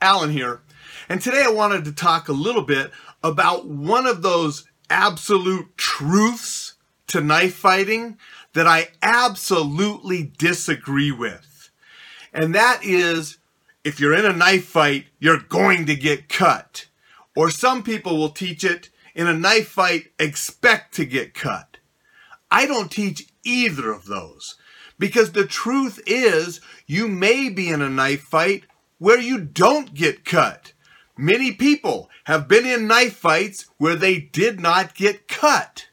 Alan here, and today I wanted to talk a little bit about one of those absolute truths to knife fighting that I absolutely disagree with. And that is if you're in a knife fight, you're going to get cut. Or some people will teach it in a knife fight, expect to get cut. I don't teach either of those because the truth is you may be in a knife fight where you don't get cut. Many people have been in knife fights where they did not get cut.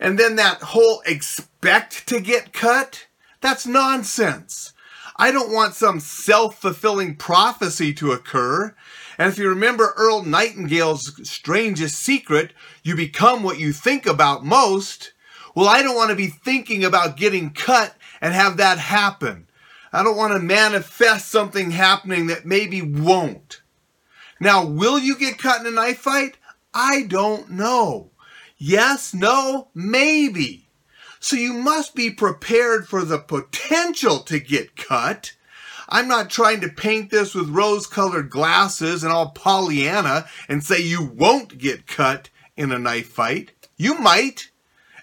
And then that whole expect to get cut, that's nonsense. I don't want some self-fulfilling prophecy to occur. And if you remember Earl Nightingale's strangest secret, you become what you think about most. Well, I don't want to be thinking about getting cut and have that happen. I don't want to manifest something happening that maybe won't. Now, will you get cut in a knife fight? I don't know. Yes, no, maybe. So you must be prepared for the potential to get cut. I'm not trying to paint this with rose colored glasses and all Pollyanna and say you won't get cut in a knife fight. You might,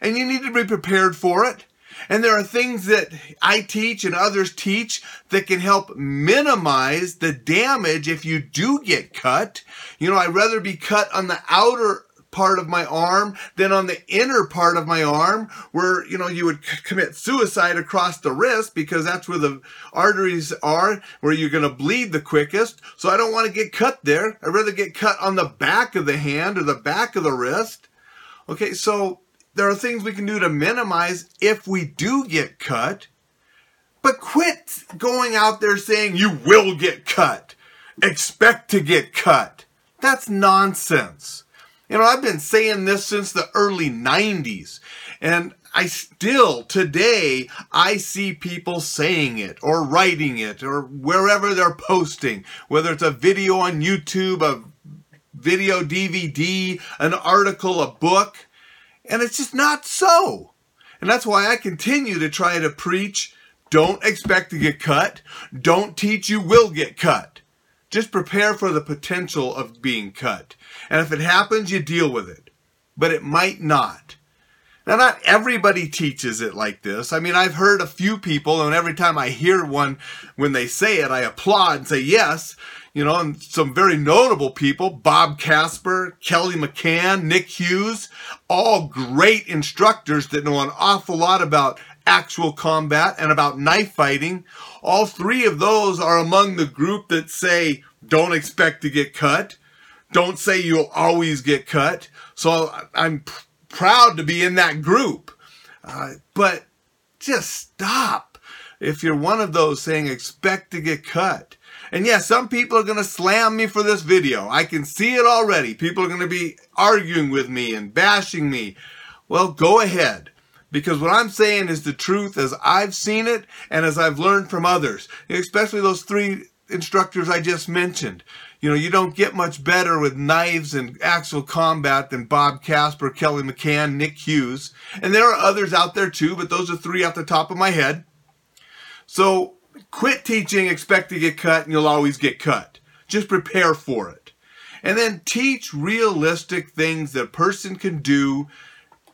and you need to be prepared for it. And there are things that I teach and others teach that can help minimize the damage if you do get cut. You know, I'd rather be cut on the outer part of my arm than on the inner part of my arm where, you know, you would commit suicide across the wrist because that's where the arteries are, where you're going to bleed the quickest. So I don't want to get cut there. I'd rather get cut on the back of the hand or the back of the wrist. Okay, so there are things we can do to minimize if we do get cut. But quit going out there saying you will get cut. Expect to get cut. That's nonsense. You know, I've been saying this since the early 90s. And I still, today, I see people saying it or writing it or wherever they're posting, whether it's a video on YouTube, a video DVD, an article, a book. And it's just not so. And that's why I continue to try to preach don't expect to get cut. Don't teach you will get cut. Just prepare for the potential of being cut. And if it happens, you deal with it. But it might not. Now, not everybody teaches it like this. I mean, I've heard a few people, and every time I hear one, when they say it, I applaud and say yes you know, and some very notable people, Bob Kasper, Kelly McCann, Nick Hughes, all great instructors that know an awful lot about actual combat and about knife fighting. All three of those are among the group that say, don't expect to get cut. Don't say you'll always get cut. So I'm proud to be in that group. Uh, but just stop. If you're one of those saying expect to get cut, and yes, some people are going to slam me for this video. I can see it already. People are going to be arguing with me and bashing me. Well, go ahead. Because what I'm saying is the truth as I've seen it and as I've learned from others, especially those three instructors I just mentioned. You know, you don't get much better with knives and actual combat than Bob Kasper, Kelly McCann, Nick Hughes. And there are others out there too, but those are three off the top of my head. So Quit teaching, expect to get cut, and you'll always get cut. Just prepare for it. And then teach realistic things that a person can do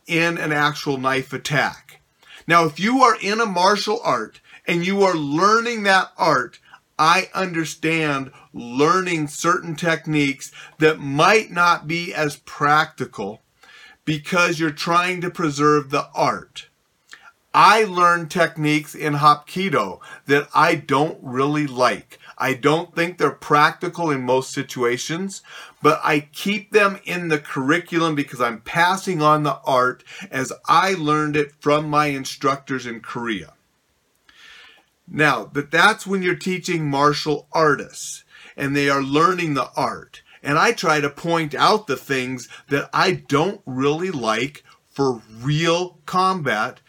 in an actual knife attack. Now, if you are in a martial art and you are learning that art, I understand learning certain techniques that might not be as practical because you're trying to preserve the art. I learned techniques in Hapkido that I don't really like. I don't think they're practical in most situations, but I keep them in the curriculum because I'm passing on the art as I learned it from my instructors in Korea. Now, but that's when you're teaching martial artists and they are learning the art. And I try to point out the things that I don't really like for real combat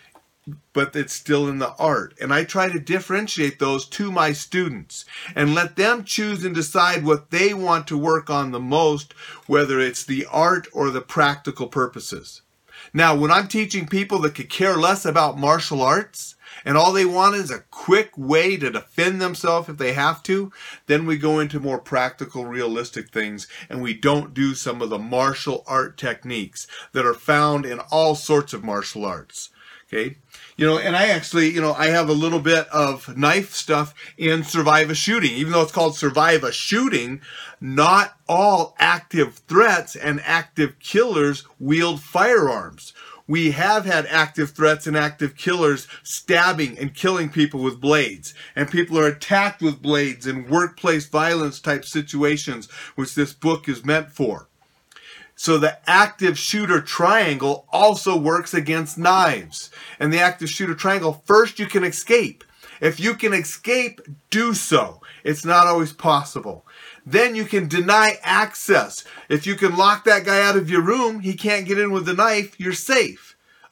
but it's still in the art. And I try to differentiate those to my students and let them choose and decide what they want to work on the most, whether it's the art or the practical purposes. Now, when I'm teaching people that could care less about martial arts and all they want is a quick way to defend themselves if they have to, then we go into more practical, realistic things and we don't do some of the martial art techniques that are found in all sorts of martial arts. Okay. You know, and I actually, you know, I have a little bit of knife stuff in Survive a Shooting. Even though it's called Survive a Shooting, not all active threats and active killers wield firearms. We have had active threats and active killers stabbing and killing people with blades. And people are attacked with blades in workplace violence type situations, which this book is meant for. So the active shooter triangle also works against knives. And the active shooter triangle, first you can escape. If you can escape, do so. It's not always possible. Then you can deny access. If you can lock that guy out of your room, he can't get in with the knife, you're safe.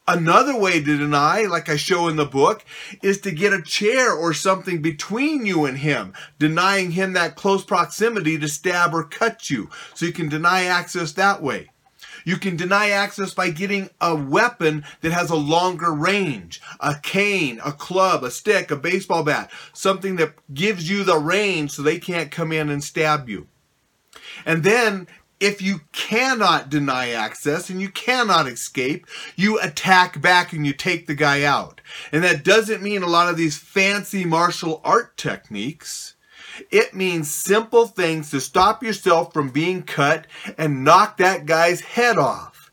Another way to deny, like I show in the book, is to get a chair or something between you and him, denying him that close proximity to stab or cut you. So you can deny access that way. You can deny access by getting a weapon that has a longer range. A cane, a club, a stick, a baseball bat. Something that gives you the range so they can't come in and stab you. And then if you cannot deny access and you cannot escape, you attack back and you take the guy out. And that doesn't mean a lot of these fancy martial art techniques. It means simple things to stop yourself from being cut and knock that guy's head off.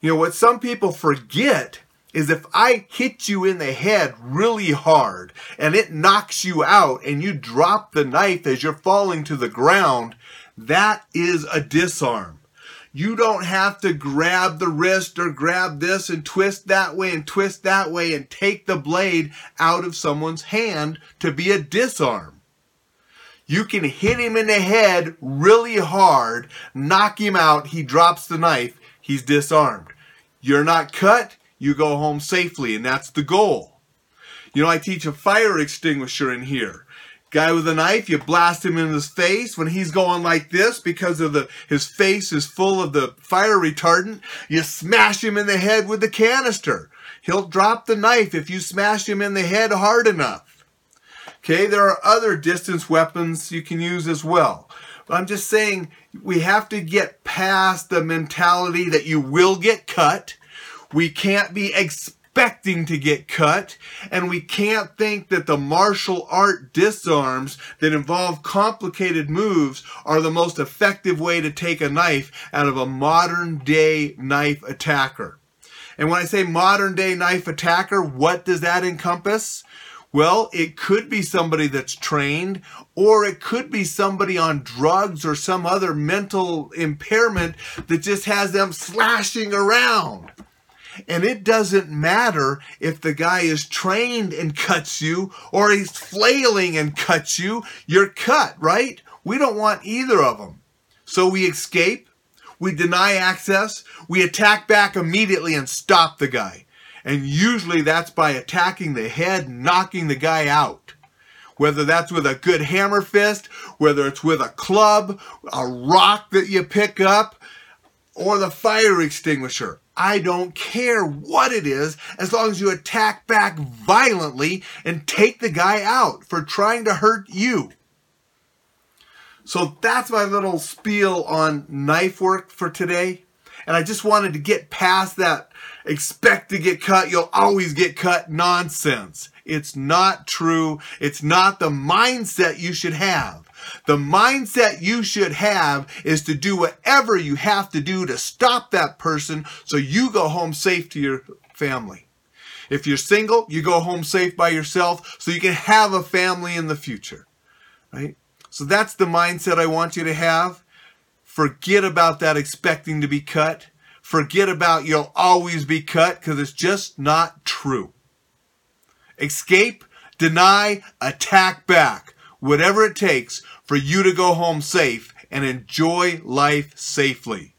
You know, what some people forget is if I hit you in the head really hard and it knocks you out and you drop the knife as you're falling to the ground, that is a disarm. You don't have to grab the wrist or grab this and twist that way and twist that way and take the blade out of someone's hand to be a disarm. You can hit him in the head really hard, knock him out, he drops the knife, he's disarmed. You're not cut, you go home safely, and that's the goal. You know, I teach a fire extinguisher in here. Guy with a knife, you blast him in his face when he's going like this because of the his face is full of the fire retardant. You smash him in the head with the canister. He'll drop the knife if you smash him in the head hard enough. Okay, there are other distance weapons you can use as well. But I'm just saying we have to get past the mentality that you will get cut. We can't be expecting expecting to get cut, and we can't think that the martial art disarms that involve complicated moves are the most effective way to take a knife out of a modern day knife attacker. And when I say modern day knife attacker, what does that encompass? Well, it could be somebody that's trained, or it could be somebody on drugs or some other mental impairment that just has them slashing around. And it doesn't matter if the guy is trained and cuts you or he's flailing and cuts you, you're cut, right? We don't want either of them. So we escape, we deny access, we attack back immediately and stop the guy. And usually that's by attacking the head, knocking the guy out. Whether that's with a good hammer fist, whether it's with a club, a rock that you pick up, or the fire extinguisher. I don't care what it is as long as you attack back violently and take the guy out for trying to hurt you. So that's my little spiel on knife work for today. And I just wanted to get past that expect to get cut, you'll always get cut nonsense. It's not true. It's not the mindset you should have. The mindset you should have is to do whatever you have to do to stop that person so you go home safe to your family. If you're single, you go home safe by yourself so you can have a family in the future. Right? So that's the mindset I want you to have. Forget about that expecting to be cut. Forget about you'll always be cut because it's just not true. Escape, deny, attack back. Whatever it takes for you to go home safe and enjoy life safely.